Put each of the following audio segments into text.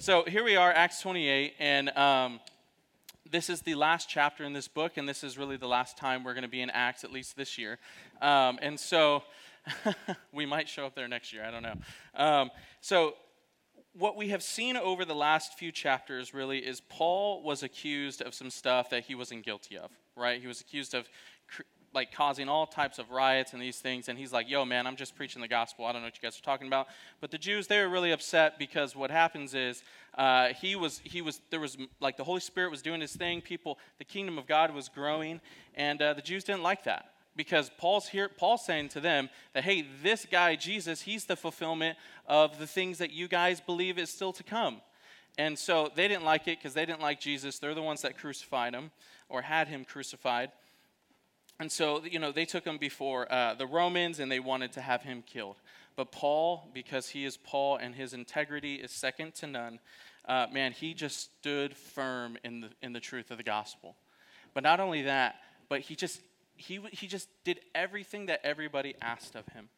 So here we are, Acts 28, and um, this is the last chapter in this book, and this is really the last time we're going to be in Acts, at least this year. Um, and so we might show up there next year, I don't know. Um, so what we have seen over the last few chapters really is Paul was accused of some stuff that he wasn't guilty of, right? He was accused of like causing all types of riots and these things and he's like, "Yo, man, I'm just preaching the gospel. I don't know what you guys are talking about." But the Jews they were really upset because what happens is uh, he was he was there was like the Holy Spirit was doing his thing. People, the kingdom of God was growing, and uh, the Jews didn't like that because Paul's here Paul's saying to them that hey this guy Jesus he's the fulfillment of the things that you guys believe is still to come. And so they didn't like it because they didn't like Jesus. They're the ones that crucified him or had him crucified. And so, you know, they took him before uh, the Romans and they wanted to have him killed. But Paul, because he is Paul and his integrity is second to none, uh, man, he just stood firm in the, in the truth of the gospel. But not only that, but he just he, he just did everything that everybody asked of him.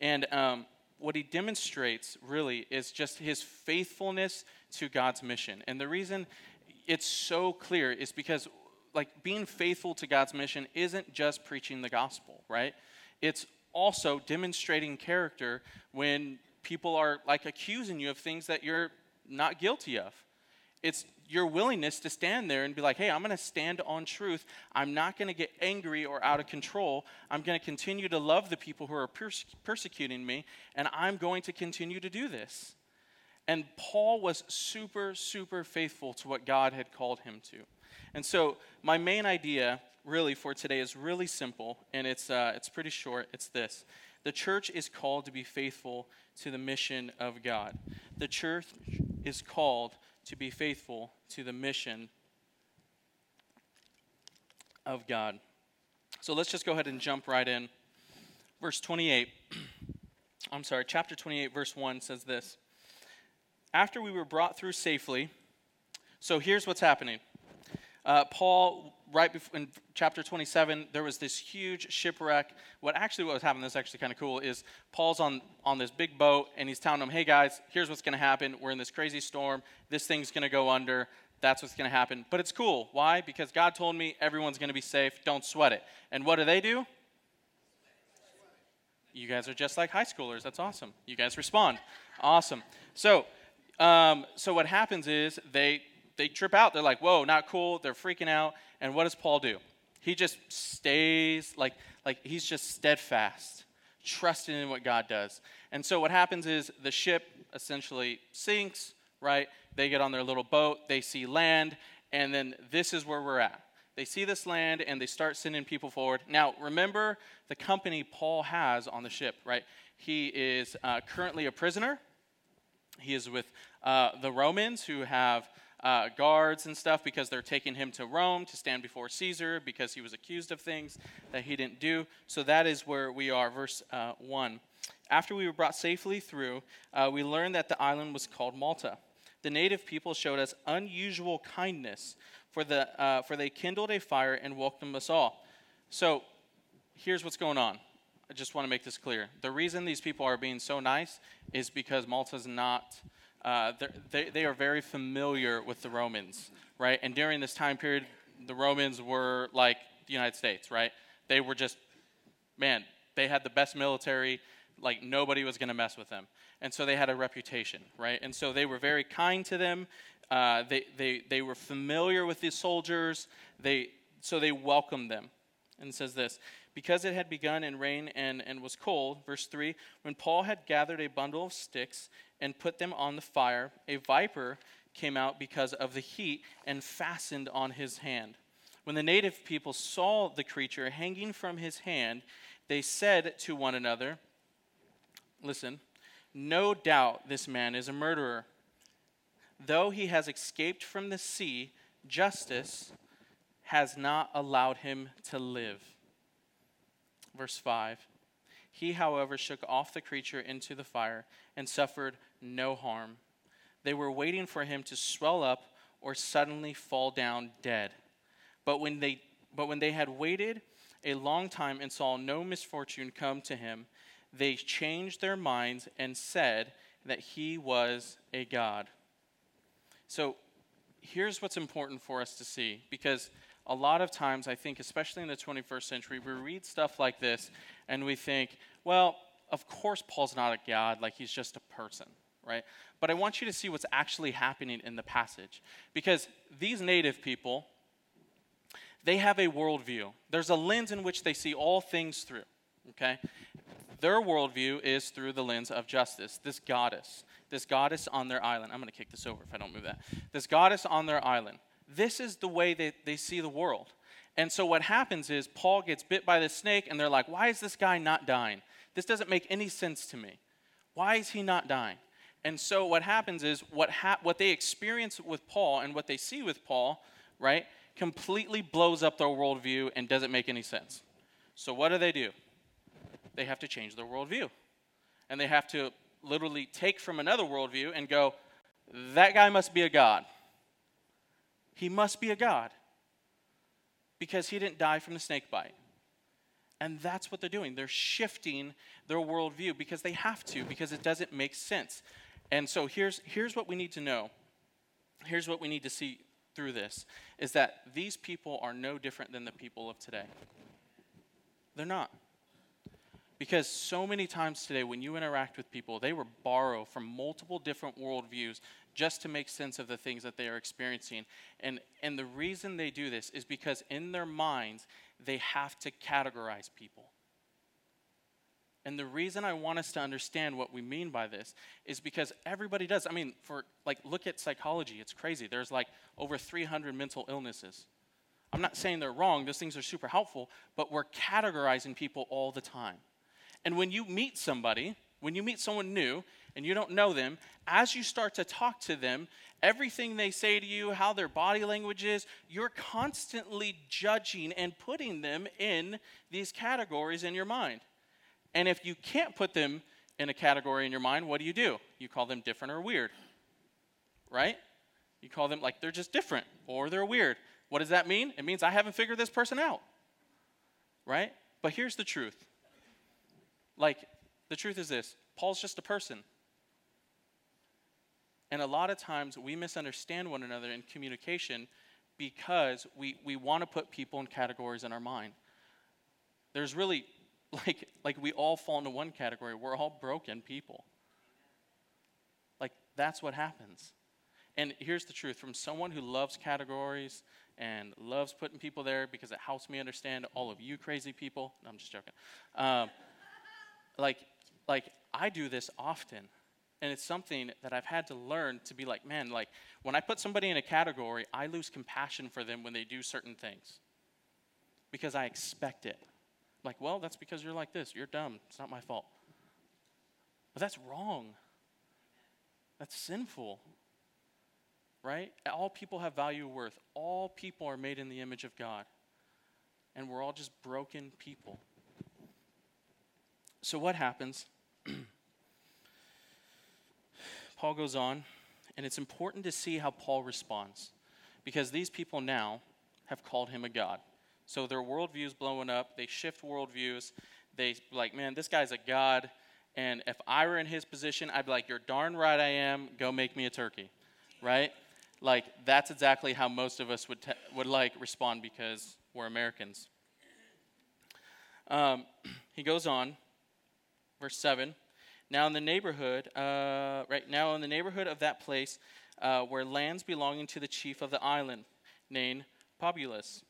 And um, what he demonstrates really is just his faithfulness to God's mission. And the reason it's so clear is because like being faithful to God's mission isn't just preaching the gospel, right? It's also demonstrating character when people are like accusing you of things that you're not guilty of. It's your willingness to stand there and be like, hey, I'm going to stand on truth. I'm not going to get angry or out of control. I'm going to continue to love the people who are perse- persecuting me, and I'm going to continue to do this. And Paul was super, super faithful to what God had called him to. And so, my main idea really for today is really simple, and it's, uh, it's pretty short. It's this The church is called to be faithful to the mission of God. The church is called to be faithful to the mission of God. So let's just go ahead and jump right in. Verse 28, I'm sorry, chapter 28, verse 1 says this After we were brought through safely, so here's what's happening. Uh, Paul, right before, in chapter 27, there was this huge shipwreck. What actually what was happening, this is actually kind of cool, is Paul's on, on this big boat and he's telling them, hey guys, here's what's going to happen. We're in this crazy storm. This thing's going to go under. That's what's going to happen. But it's cool. Why? Because God told me everyone's going to be safe. Don't sweat it. And what do they do? You guys are just like high schoolers. That's awesome. You guys respond. Awesome. So, um, so what happens is they they trip out. They're like, whoa, not cool. They're freaking out. And what does Paul do? He just stays like, like he's just steadfast, trusting in what God does. And so what happens is the ship essentially sinks, right? They get on their little boat, they see land, and then this is where we're at. They see this land and they start sending people forward. Now, remember the company Paul has on the ship, right? He is uh, currently a prisoner. He is with uh, the Romans who have uh, guards and stuff because they're taking him to Rome to stand before Caesar because he was accused of things that he didn't do. So that is where we are. Verse uh, 1. After we were brought safely through, uh, we learned that the island was called Malta. The native people showed us unusual kindness, for, the, uh, for they kindled a fire and welcomed us all. So here's what's going on. I just want to make this clear. The reason these people are being so nice is because Malta's not uh, they, they are very familiar with the Romans, right? And during this time period, the Romans were like the United States, right? They were just, man, they had the best military, like nobody was going to mess with them. And so they had a reputation, right? And so they were very kind to them. Uh, they, they, they were familiar with these soldiers. They, so they welcomed them. And says this because it had begun in rain and, and was cold, verse 3, when Paul had gathered a bundle of sticks and put them on the fire, a viper came out because of the heat and fastened on his hand. When the native people saw the creature hanging from his hand, they said to one another, Listen, no doubt this man is a murderer. Though he has escaped from the sea, justice has not allowed him to live. Verse 5 He, however, shook off the creature into the fire and suffered no harm. They were waiting for him to swell up or suddenly fall down dead. But when they, but when they had waited a long time and saw no misfortune come to him, they changed their minds and said that he was a god. So here's what's important for us to see because a lot of times, I think, especially in the 21st century, we read stuff like this and we think, well, of course, Paul's not a God, like he's just a person, right? But I want you to see what's actually happening in the passage because these native people, they have a worldview. There's a lens in which they see all things through, okay? Their worldview is through the lens of justice, this goddess, this goddess on their island. I'm going to kick this over if I don't move that. This goddess on their island this is the way that they see the world. And so what happens is Paul gets bit by the snake, and they're like, why is this guy not dying? This doesn't make any sense to me. Why is he not dying? And so what happens is what, ha- what they experience with Paul and what they see with Paul, right, completely blows up their worldview and doesn't make any sense. So what do they do? They have to change their worldview. And they have to literally take from another worldview and go, that guy must be a god. He must be a God because he didn't die from the snake bite. And that's what they're doing. They're shifting their worldview because they have to, because it doesn't make sense. And so here's, here's what we need to know. Here's what we need to see through this is that these people are no different than the people of today. They're not. Because so many times today, when you interact with people, they were borrow from multiple different worldviews just to make sense of the things that they are experiencing. And, and the reason they do this is because in their minds, they have to categorize people. And the reason I want us to understand what we mean by this is because everybody does. I mean, for like, look at psychology. It's crazy. There's like over 300 mental illnesses. I'm not saying they're wrong, those things are super helpful, but we're categorizing people all the time. And when you meet somebody, when you meet someone new and you don't know them, as you start to talk to them, everything they say to you, how their body language is, you're constantly judging and putting them in these categories in your mind. And if you can't put them in a category in your mind, what do you do? You call them different or weird. Right? You call them like they're just different or they're weird. What does that mean? It means I haven't figured this person out. Right? But here's the truth. Like, the truth is this Paul's just a person. And a lot of times we misunderstand one another in communication because we, we want to put people in categories in our mind. There's really, like, like we all fall into one category. We're all broken people. Like, that's what happens. And here's the truth from someone who loves categories and loves putting people there because it helps me understand all of you crazy people. No, I'm just joking. Um, like, like I do this often. And it's something that I've had to learn to be like, man, like when I put somebody in a category, I lose compassion for them when they do certain things because I expect it. Like, well, that's because you're like this. You're dumb. It's not my fault. But that's wrong. That's sinful. Right? All people have value worth. All people are made in the image of God. And we're all just broken people. So, what happens? Paul goes on, and it's important to see how Paul responds because these people now have called him a god. So their worldview's blowing up. They shift worldviews. They like, man, this guy's a god. And if I were in his position, I'd be like, you're darn right I am. Go make me a turkey, right? Like that's exactly how most of us would te- would like respond because we're Americans. Um, he goes on, verse seven. Now in the neighborhood, uh, right now in the neighborhood of that place, uh, were lands belonging to the chief of the island, named Publius,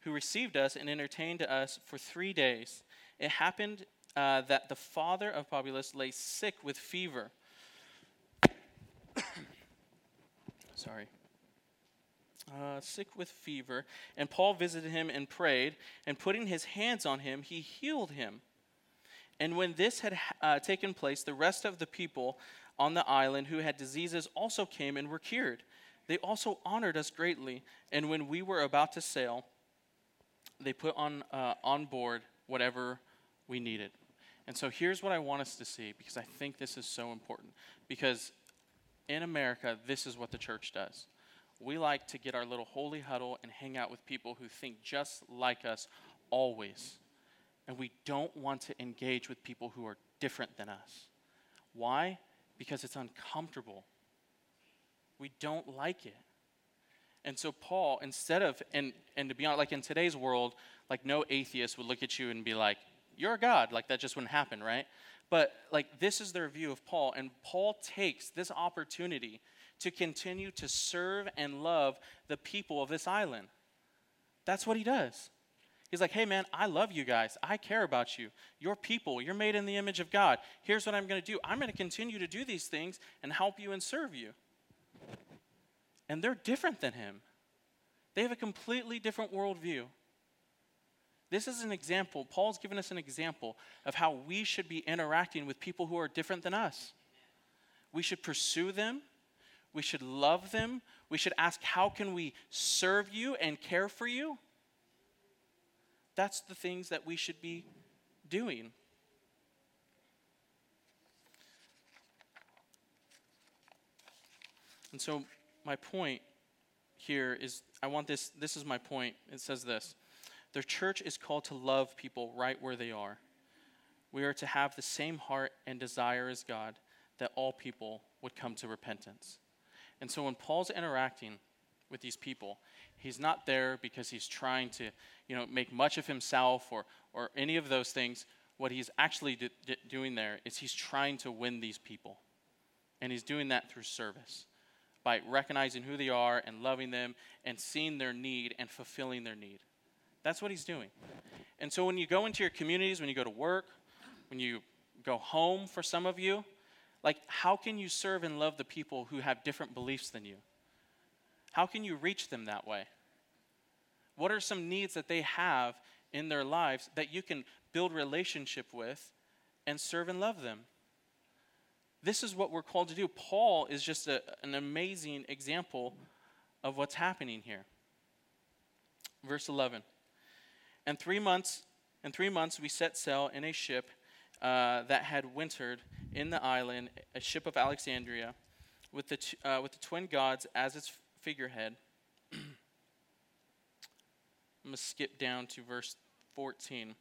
who received us and entertained us for three days. It happened uh, that the father of Publius lay sick with fever. Sorry. Uh, sick with fever, and Paul visited him and prayed, and putting his hands on him, he healed him. And when this had uh, taken place, the rest of the people on the island who had diseases also came and were cured. They also honored us greatly. And when we were about to sail, they put on, uh, on board whatever we needed. And so here's what I want us to see because I think this is so important. Because in America, this is what the church does. We like to get our little holy huddle and hang out with people who think just like us always. And we don't want to engage with people who are different than us. Why? Because it's uncomfortable. We don't like it. And so Paul, instead of and and to be honest, like in today's world, like no atheist would look at you and be like, "You're a god." Like that just wouldn't happen, right? But like this is their view of Paul, and Paul takes this opportunity to continue to serve and love the people of this island. That's what he does. He's like, hey, man, I love you guys. I care about you. You're people. You're made in the image of God. Here's what I'm going to do I'm going to continue to do these things and help you and serve you. And they're different than him, they have a completely different worldview. This is an example. Paul's given us an example of how we should be interacting with people who are different than us. We should pursue them. We should love them. We should ask, how can we serve you and care for you? That's the things that we should be doing. And so, my point here is I want this, this is my point. It says this The church is called to love people right where they are. We are to have the same heart and desire as God that all people would come to repentance. And so, when Paul's interacting with these people, he's not there because he's trying to you know, make much of himself or, or any of those things. What he's actually d- d- doing there is he's trying to win these people. And he's doing that through service by recognizing who they are and loving them and seeing their need and fulfilling their need. That's what he's doing. And so when you go into your communities, when you go to work, when you go home for some of you, like how can you serve and love the people who have different beliefs than you? How can you reach them that way? What are some needs that they have in their lives that you can build relationship with and serve and love them? This is what we're called to do. Paul is just a, an amazing example of what's happening here. Verse 11. And three months, in three months, we set sail in a ship uh, that had wintered in the island, a ship of Alexandria, with the, t- uh, with the twin gods as its figurehead. I'm going to skip down to verse 14.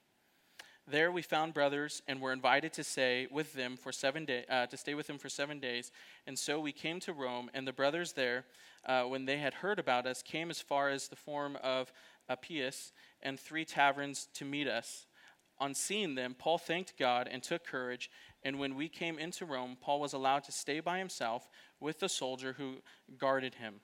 There we found brothers and were invited to stay with them for seven day, uh, to stay with them for seven days. And so we came to Rome, and the brothers there, uh, when they had heard about us, came as far as the forum of Appius and three taverns to meet us. On seeing them, Paul thanked God and took courage. And when we came into Rome, Paul was allowed to stay by himself with the soldier who guarded him.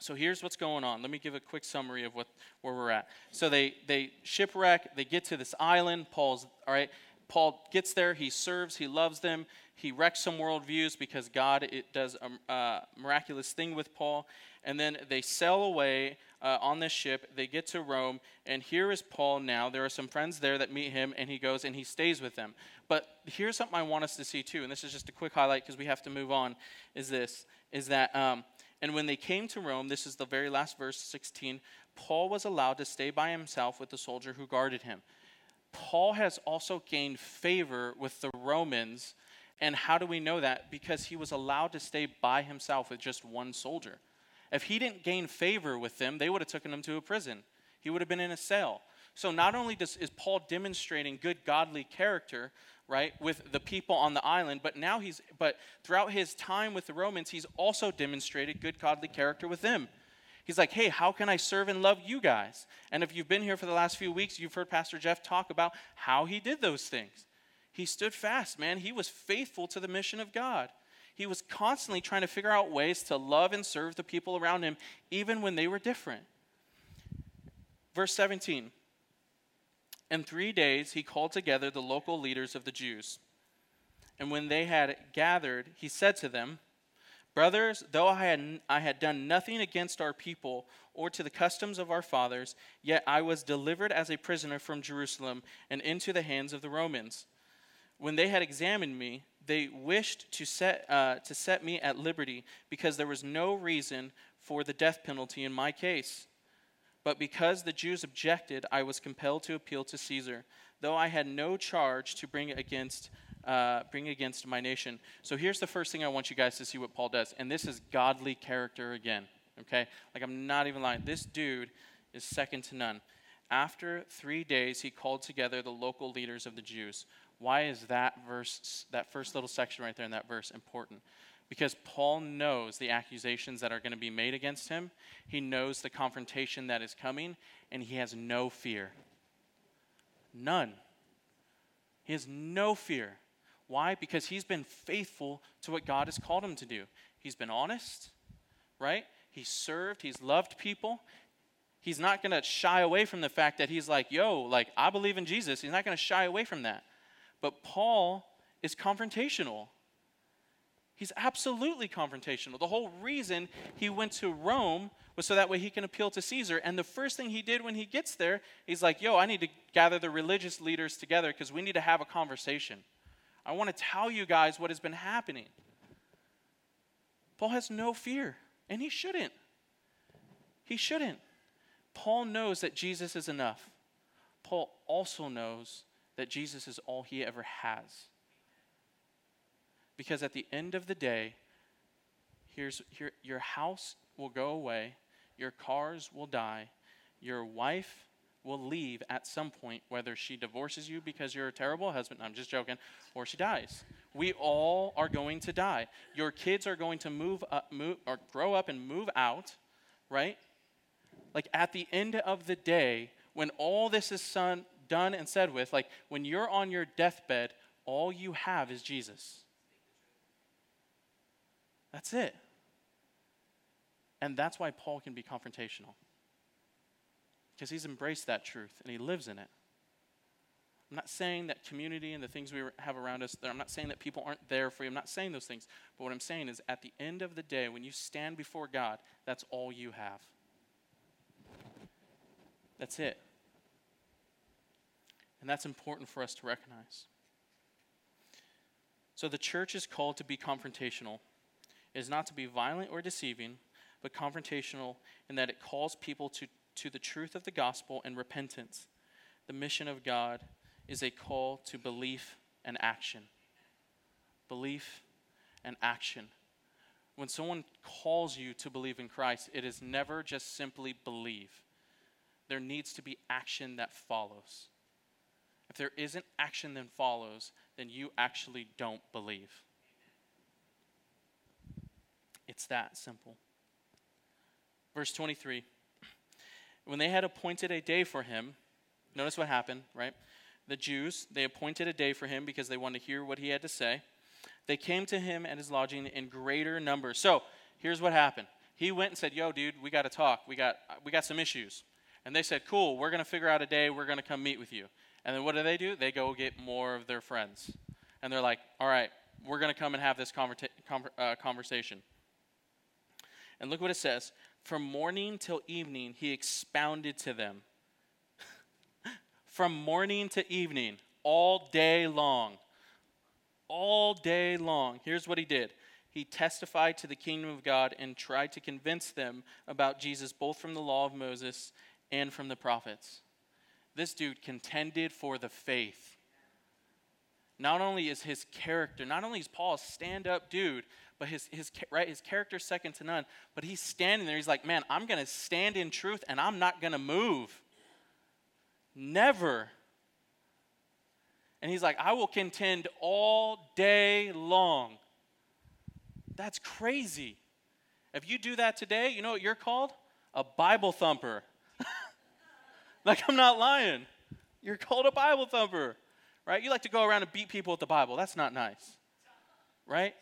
So here's what's going on. Let me give a quick summary of what where we're at. So they they shipwreck. They get to this island. Paul's all right. Paul gets there. He serves. He loves them. He wrecks some worldviews because God it does a uh, miraculous thing with Paul. And then they sail away uh, on this ship. They get to Rome, and here is Paul now. There are some friends there that meet him, and he goes and he stays with them. But here's something I want us to see too, and this is just a quick highlight because we have to move on. Is this is that um, and when they came to Rome, this is the very last verse, 16, Paul was allowed to stay by himself with the soldier who guarded him. Paul has also gained favor with the Romans. And how do we know that? Because he was allowed to stay by himself with just one soldier. If he didn't gain favor with them, they would have taken him to a prison. He would have been in a cell. So not only does, is Paul demonstrating good godly character, right, with the people on the island, but now he's, but throughout his time with the Romans, he's also demonstrated good godly character with them. He's like, hey, how can I serve and love you guys? And if you've been here for the last few weeks, you've heard Pastor Jeff talk about how he did those things. He stood fast, man. He was faithful to the mission of God. He was constantly trying to figure out ways to love and serve the people around him, even when they were different. Verse 17 in three days, he called together the local leaders of the Jews. And when they had gathered, he said to them, Brothers, though I had, I had done nothing against our people or to the customs of our fathers, yet I was delivered as a prisoner from Jerusalem and into the hands of the Romans. When they had examined me, they wished to set, uh, to set me at liberty because there was no reason for the death penalty in my case. But because the Jews objected, I was compelled to appeal to Caesar, though I had no charge to bring against, uh, bring against my nation. So here's the first thing I want you guys to see what Paul does. And this is godly character again. Okay? Like, I'm not even lying. This dude is second to none. After three days, he called together the local leaders of the Jews. Why is that verse, that first little section right there in that verse important? Because Paul knows the accusations that are going to be made against him, he knows the confrontation that is coming, and he has no fear. None. He has no fear. Why? Because he's been faithful to what God has called him to do. He's been honest, right? He's served, he's loved people. He's not going to shy away from the fact that he's like, yo, like, I believe in Jesus. He's not going to shy away from that. But Paul is confrontational. He's absolutely confrontational. The whole reason he went to Rome was so that way he can appeal to Caesar. And the first thing he did when he gets there, he's like, yo, I need to gather the religious leaders together because we need to have a conversation. I want to tell you guys what has been happening. Paul has no fear, and he shouldn't. He shouldn't. Paul knows that Jesus is enough. Paul also knows that Jesus is all he ever has. Because at the end of the day, here's here, your house will go away, your cars will die, your wife will leave at some point, whether she divorces you because you're a terrible husband, I'm just joking, or she dies. We all are going to die. Your kids are going to move up, move or grow up and move out, right? Like at the end of the day, when all this is son, done and said with, like when you're on your deathbed, all you have is Jesus. That's it. And that's why Paul can be confrontational. Because he's embraced that truth and he lives in it. I'm not saying that community and the things we have around us, I'm not saying that people aren't there for you. I'm not saying those things. But what I'm saying is at the end of the day, when you stand before God, that's all you have. That's it. And that's important for us to recognize. So the church is called to be confrontational. Is not to be violent or deceiving, but confrontational in that it calls people to, to the truth of the gospel and repentance. The mission of God is a call to belief and action. Belief and action. When someone calls you to believe in Christ, it is never just simply believe. There needs to be action that follows. If there isn't action that follows, then you actually don't believe. It's that simple. Verse 23 When they had appointed a day for him, notice what happened, right? The Jews, they appointed a day for him because they wanted to hear what he had to say. They came to him at his lodging in greater numbers. So here's what happened. He went and said, Yo, dude, we got to talk. We got, we got some issues. And they said, Cool, we're going to figure out a day. We're going to come meet with you. And then what do they do? They go get more of their friends. And they're like, All right, we're going to come and have this uh, conversation. And look what it says From morning till evening, he expounded to them. From morning to evening, all day long. All day long. Here's what he did he testified to the kingdom of God and tried to convince them about Jesus, both from the law of Moses and from the prophets. This dude contended for the faith. Not only is his character, not only is Paul a stand up dude, but his, his, right, his character's second to none, but he's standing there. He's like, man, I'm going to stand in truth and I'm not going to move. Never. And he's like, I will contend all day long. That's crazy. If you do that today, you know what you're called? A Bible thumper. like, I'm not lying. You're called a Bible thumper, right? You like to go around and beat people with the Bible. That's not nice, right?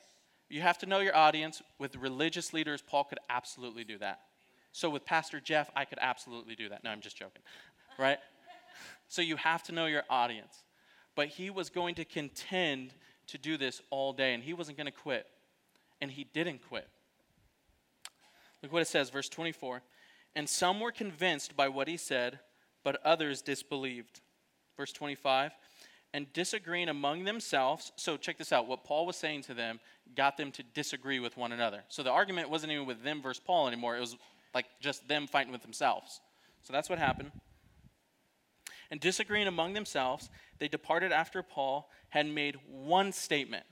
You have to know your audience. With religious leaders, Paul could absolutely do that. So with Pastor Jeff, I could absolutely do that. No, I'm just joking, right? so you have to know your audience. But he was going to contend to do this all day, and he wasn't going to quit. And he didn't quit. Look what it says, verse 24. And some were convinced by what he said, but others disbelieved. Verse 25 and disagreeing among themselves. So, check this out. What Paul was saying to them got them to disagree with one another. So, the argument wasn't even with them versus Paul anymore. It was like just them fighting with themselves. So, that's what happened. And disagreeing among themselves, they departed after Paul had made one statement.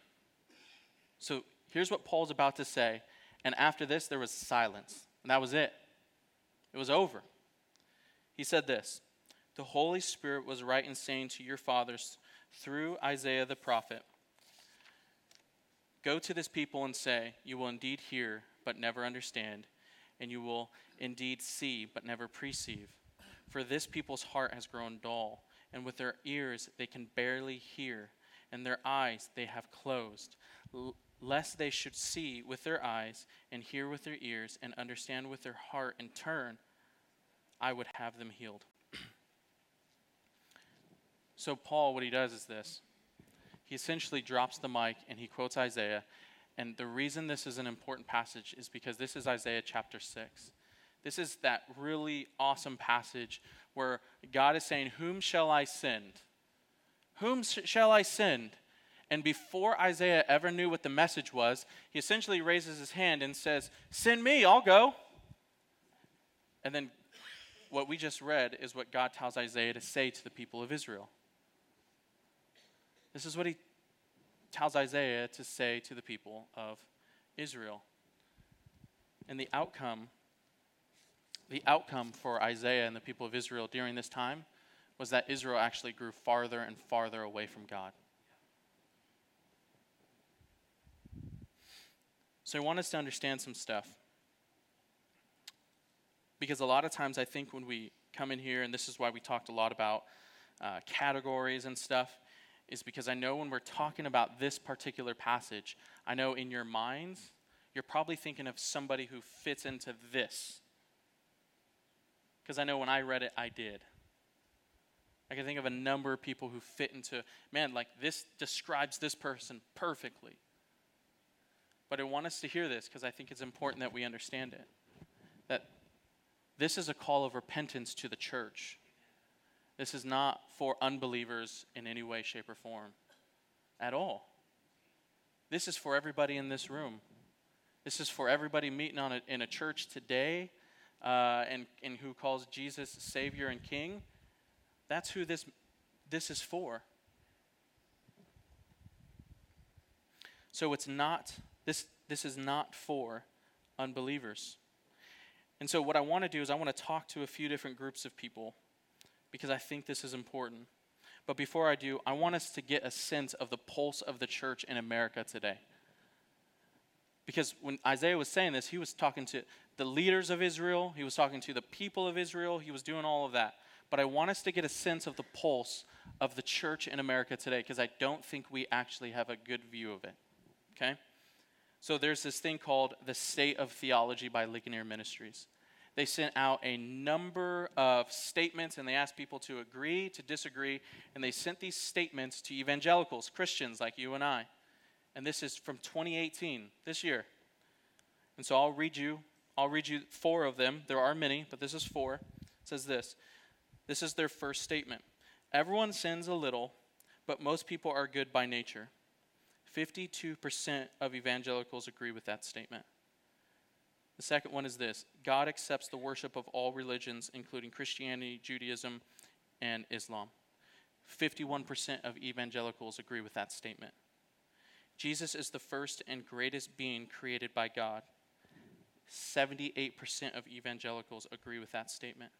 So, here's what Paul's about to say. And after this, there was silence. And that was it. It was over. He said this The Holy Spirit was right in saying to your fathers, through Isaiah the prophet Go to this people and say, You will indeed hear, but never understand, and you will indeed see, but never perceive. For this people's heart has grown dull, and with their ears they can barely hear, and their eyes they have closed, lest they should see with their eyes, and hear with their ears, and understand with their heart, and turn, I would have them healed. So, Paul, what he does is this he essentially drops the mic and he quotes Isaiah. And the reason this is an important passage is because this is Isaiah chapter 6. This is that really awesome passage where God is saying, Whom shall I send? Whom sh- shall I send? And before Isaiah ever knew what the message was, he essentially raises his hand and says, Send me, I'll go. And then what we just read is what God tells Isaiah to say to the people of Israel. This is what he tells Isaiah to say to the people of Israel. And the outcome, the outcome for Isaiah and the people of Israel during this time was that Israel actually grew farther and farther away from God. So I want us to understand some stuff. Because a lot of times I think when we come in here, and this is why we talked a lot about uh, categories and stuff, is because I know when we're talking about this particular passage, I know in your minds, you're probably thinking of somebody who fits into this. Because I know when I read it, I did. I can think of a number of people who fit into, man, like this describes this person perfectly. But I want us to hear this because I think it's important that we understand it. That this is a call of repentance to the church. This is not for unbelievers in any way, shape, or form at all. This is for everybody in this room. This is for everybody meeting on a, in a church today uh, and, and who calls Jesus Savior and King. That's who this, this is for. So it's not, this, this is not for unbelievers. And so, what I want to do is, I want to talk to a few different groups of people because I think this is important. But before I do, I want us to get a sense of the pulse of the church in America today. Because when Isaiah was saying this, he was talking to the leaders of Israel, he was talking to the people of Israel, he was doing all of that. But I want us to get a sense of the pulse of the church in America today because I don't think we actually have a good view of it. Okay? So there's this thing called the State of Theology by Ligonier Ministries they sent out a number of statements and they asked people to agree, to disagree, and they sent these statements to evangelicals, Christians like you and I. And this is from 2018, this year. And so I'll read you, I'll read you four of them. There are many, but this is four. It says this. This is their first statement. Everyone sins a little, but most people are good by nature. 52% of evangelicals agree with that statement. The second one is this God accepts the worship of all religions, including Christianity, Judaism, and Islam. 51% of evangelicals agree with that statement. Jesus is the first and greatest being created by God. 78% of evangelicals agree with that statement.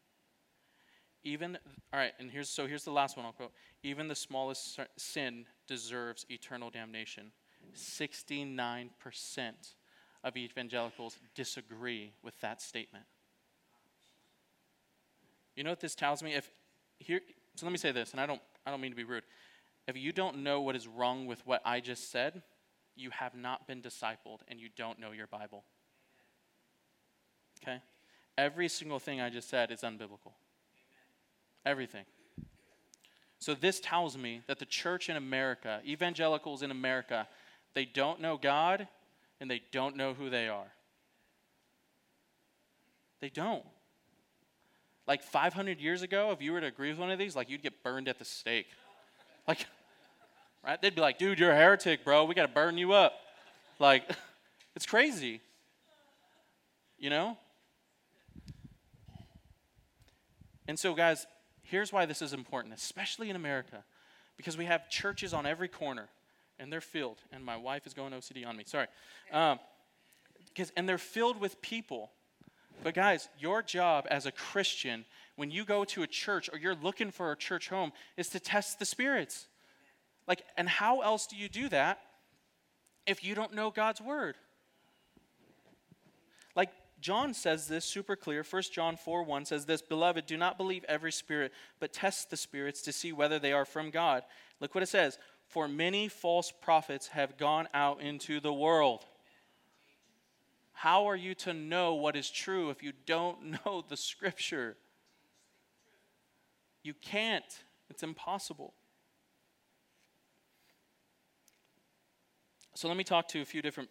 Even all right, and here's so here's the last one I'll quote. Even the smallest sin deserves eternal damnation. 69% of evangelicals disagree with that statement. You know what this tells me? If here, so let me say this, and I don't, I don't mean to be rude. If you don't know what is wrong with what I just said, you have not been discipled and you don't know your Bible. Okay? Every single thing I just said is unbiblical. Everything. So this tells me that the church in America, evangelicals in America, they don't know God and they don't know who they are. They don't. Like 500 years ago, if you were to agree with one of these, like you'd get burned at the stake. Like, right? They'd be like, dude, you're a heretic, bro. We got to burn you up. Like, it's crazy. You know? And so, guys, here's why this is important, especially in America, because we have churches on every corner and they're filled. And my wife is going OCD on me. Sorry. Um, because and they're filled with people. But guys, your job as a Christian, when you go to a church or you're looking for a church home, is to test the spirits. Like, and how else do you do that if you don't know God's word? Like John says this super clear. 1 John 4 1 says this Beloved, do not believe every spirit, but test the spirits to see whether they are from God. Look what it says For many false prophets have gone out into the world. How are you to know what is true if you don't know the scripture? You can't, it's impossible. So let me talk to a few different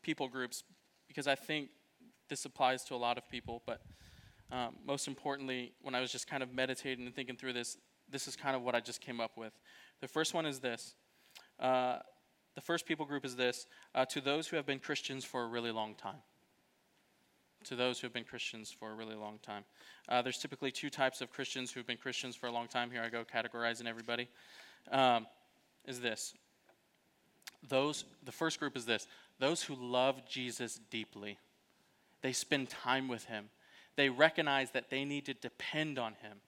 people groups because I think this applies to a lot of people. But um, most importantly, when I was just kind of meditating and thinking through this, this is kind of what I just came up with. The first one is this. Uh, the first people group is this uh, to those who have been Christians for a really long time. To those who have been Christians for a really long time. Uh, there's typically two types of Christians who've been Christians for a long time. Here I go categorizing everybody. Um, is this those the first group is this those who love jesus deeply they spend time with him they recognize that they need to depend on him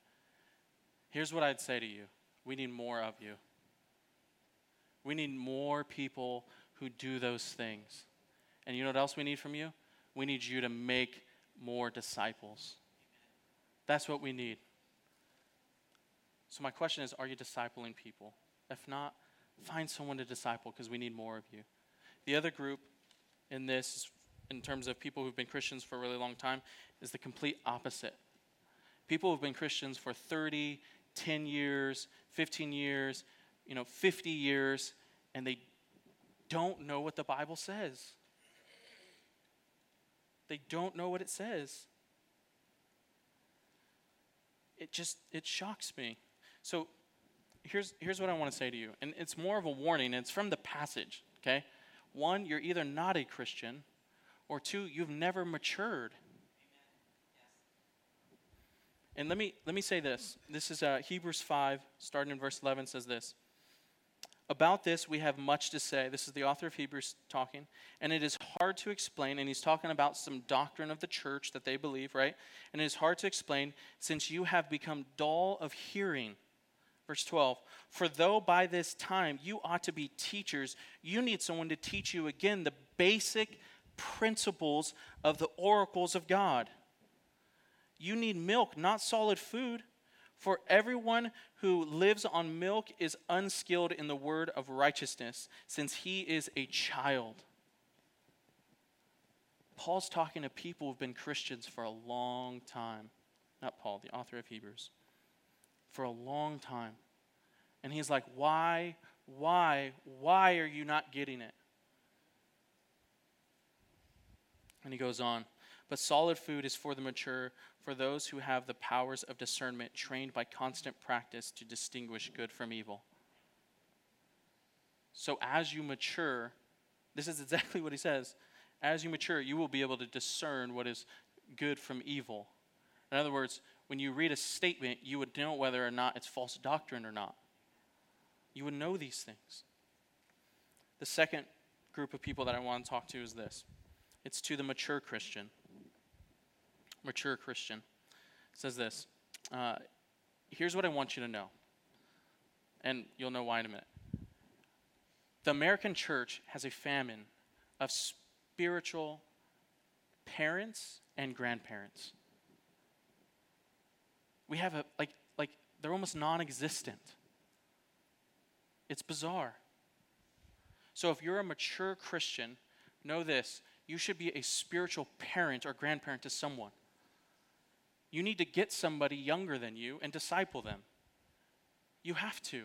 here's what i'd say to you. We need more of you. We need more people who do those things. And you know what else we need from you? We need you to make more disciples. That's what we need. So my question is are you discipling people? If not Find someone to disciple because we need more of you. The other group in this, in terms of people who've been Christians for a really long time, is the complete opposite. People who've been Christians for 30, 10 years, 15 years, you know, 50 years, and they don't know what the Bible says. They don't know what it says. It just it shocks me. So here's, here's what I want to say to you, and it's more of a warning, it's from the passage, okay? One, you're either not a Christian, or two, you've never matured. And let me, let me say this. This is uh, Hebrews 5, starting in verse 11, says this. About this, we have much to say. This is the author of Hebrews talking. And it is hard to explain. And he's talking about some doctrine of the church that they believe, right? And it is hard to explain since you have become dull of hearing. Verse 12, for though by this time you ought to be teachers, you need someone to teach you again the basic principles of the oracles of God. You need milk, not solid food. For everyone who lives on milk is unskilled in the word of righteousness, since he is a child. Paul's talking to people who've been Christians for a long time. Not Paul, the author of Hebrews for a long time. And he's like, Why, why, why are you not getting it? And he goes on, But solid food is for the mature, for those who have the powers of discernment, trained by constant practice to distinguish good from evil. So as you mature, this is exactly what he says. As you mature, you will be able to discern what is good from evil. In other words, when you read a statement, you would know whether or not it's false doctrine or not. You would know these things. The second group of people that I want to talk to is this it's to the mature Christian. Mature Christian says this uh, Here's what I want you to know, and you'll know why in a minute. The American church has a famine of spiritual parents and grandparents. We have a like like they're almost non-existent. It's bizarre. So if you're a mature christian know this you should be a spiritual parent or grandparent to someone you need to get somebody younger than you and disciple them you have to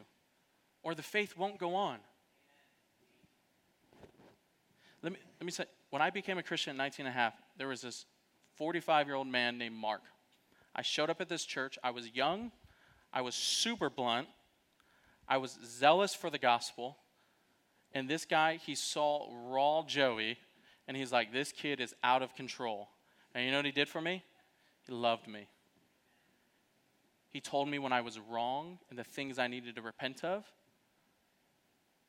or the faith won't go on let me, let me say when i became a christian at 19 and a half there was this 45 year old man named mark I showed up at this church. I was young. I was super blunt. I was zealous for the gospel. And this guy, he saw raw Joey, and he's like, this kid is out of control. And you know what he did for me? He loved me. He told me when I was wrong and the things I needed to repent of.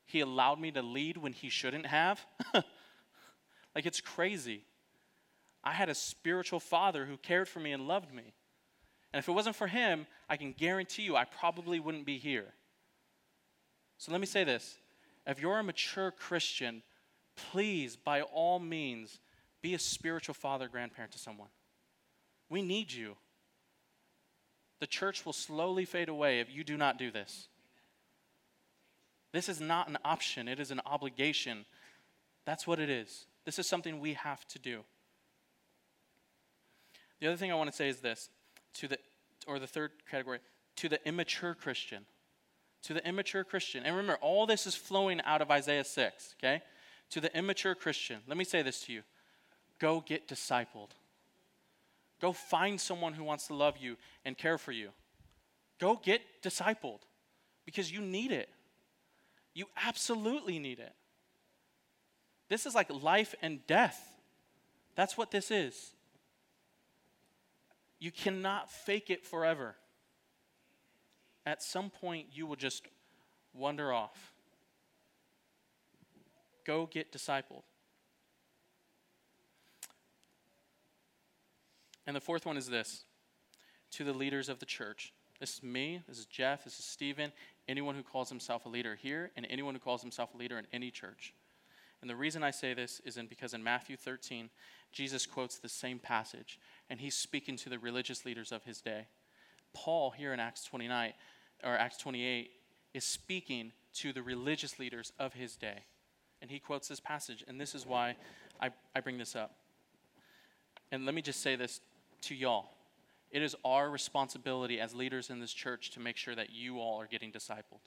He allowed me to lead when he shouldn't have. like, it's crazy. I had a spiritual father who cared for me and loved me. And if it wasn't for him, I can guarantee you I probably wouldn't be here. So let me say this if you're a mature Christian, please, by all means, be a spiritual father, grandparent to someone. We need you. The church will slowly fade away if you do not do this. This is not an option, it is an obligation. That's what it is. This is something we have to do. The other thing I want to say is this to the or the third category, to the immature Christian. To the immature Christian. And remember, all this is flowing out of Isaiah 6, okay? To the immature Christian, let me say this to you go get discipled. Go find someone who wants to love you and care for you. Go get discipled because you need it. You absolutely need it. This is like life and death. That's what this is. You cannot fake it forever. At some point, you will just wander off. Go get discipled. And the fourth one is this to the leaders of the church. This is me, this is Jeff, this is Stephen, anyone who calls himself a leader here, and anyone who calls himself a leader in any church. And the reason I say this is in because in Matthew 13, Jesus quotes the same passage, and he's speaking to the religious leaders of his day. Paul here in Acts 29 or Acts 28 is speaking to the religious leaders of his day. And he quotes this passage, and this is why I, I bring this up. And let me just say this to y'all. It is our responsibility as leaders in this church to make sure that you all are getting discipled.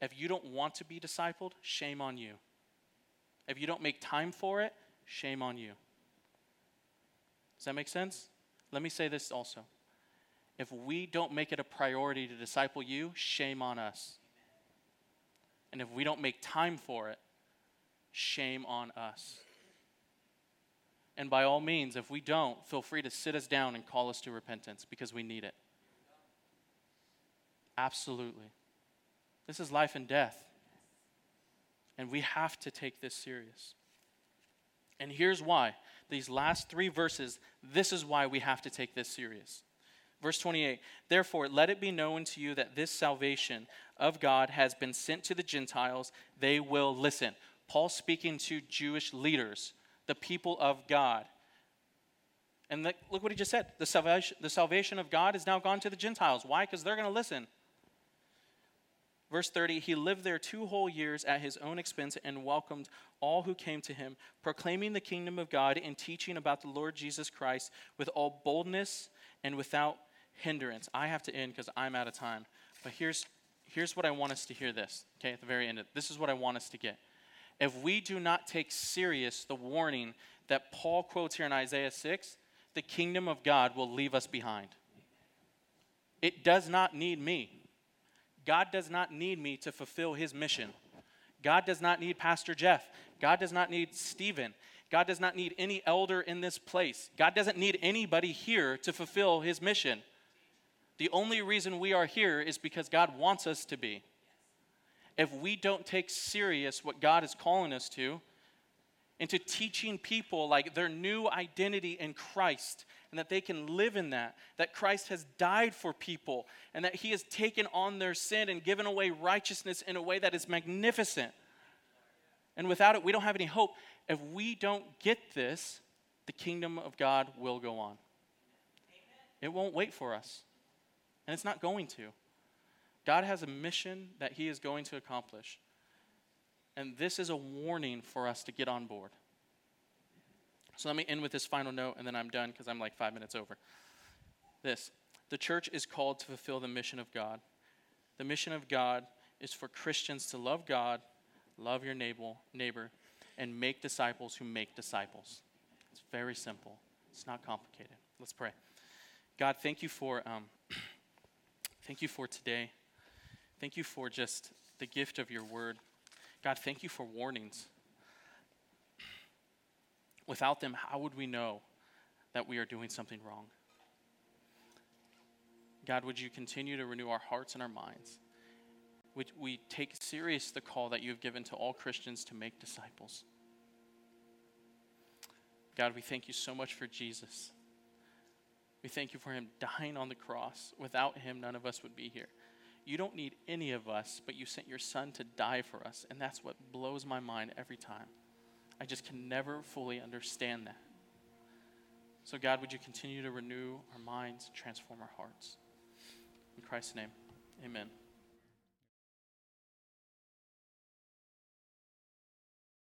If you don't want to be discipled, shame on you. If you don't make time for it, shame on you. Does that make sense? Let me say this also. If we don't make it a priority to disciple you, shame on us. And if we don't make time for it, shame on us. And by all means, if we don't, feel free to sit us down and call us to repentance because we need it. Absolutely. This is life and death. And we have to take this serious. And here's why. These last three verses, this is why we have to take this serious. Verse 28 Therefore, let it be known to you that this salvation of God has been sent to the Gentiles. They will listen. Paul speaking to Jewish leaders the people of God. And the, look what he just said. The salvation, the salvation of God is now gone to the Gentiles. Why? Because they're going to listen. Verse 30 He lived there two whole years at his own expense and welcomed all who came to him, proclaiming the kingdom of God and teaching about the Lord Jesus Christ with all boldness and without hindrance. I have to end because I'm out of time. But here's, here's what I want us to hear this, okay, at the very end. This is what I want us to get if we do not take serious the warning that Paul quotes here in Isaiah 6, the kingdom of God will leave us behind. It does not need me. God does not need me to fulfill his mission. God does not need Pastor Jeff. God does not need Stephen. God does not need any elder in this place. God doesn't need anybody here to fulfill his mission. The only reason we are here is because God wants us to be if we don't take serious what God is calling us to, into teaching people like their new identity in Christ and that they can live in that, that Christ has died for people and that he has taken on their sin and given away righteousness in a way that is magnificent. And without it, we don't have any hope. If we don't get this, the kingdom of God will go on. It won't wait for us, and it's not going to. God has a mission that He is going to accomplish. And this is a warning for us to get on board. So let me end with this final note, and then I'm done because I'm like five minutes over. This the church is called to fulfill the mission of God. The mission of God is for Christians to love God, love your neighbor, neighbor, and make disciples who make disciples. It's very simple. It's not complicated. Let's pray. God, thank you for um, thank you for today. Thank you for just the gift of your word. God, thank you for warnings. Without them, how would we know that we are doing something wrong? God, would you continue to renew our hearts and our minds? Would we take serious the call that you have given to all Christians to make disciples? God, we thank you so much for Jesus. We thank you for him dying on the cross. Without him, none of us would be here. You don't need any of us, but you sent your son to die for us. And that's what blows my mind every time. I just can never fully understand that. So, God, would you continue to renew our minds, transform our hearts? In Christ's name, amen.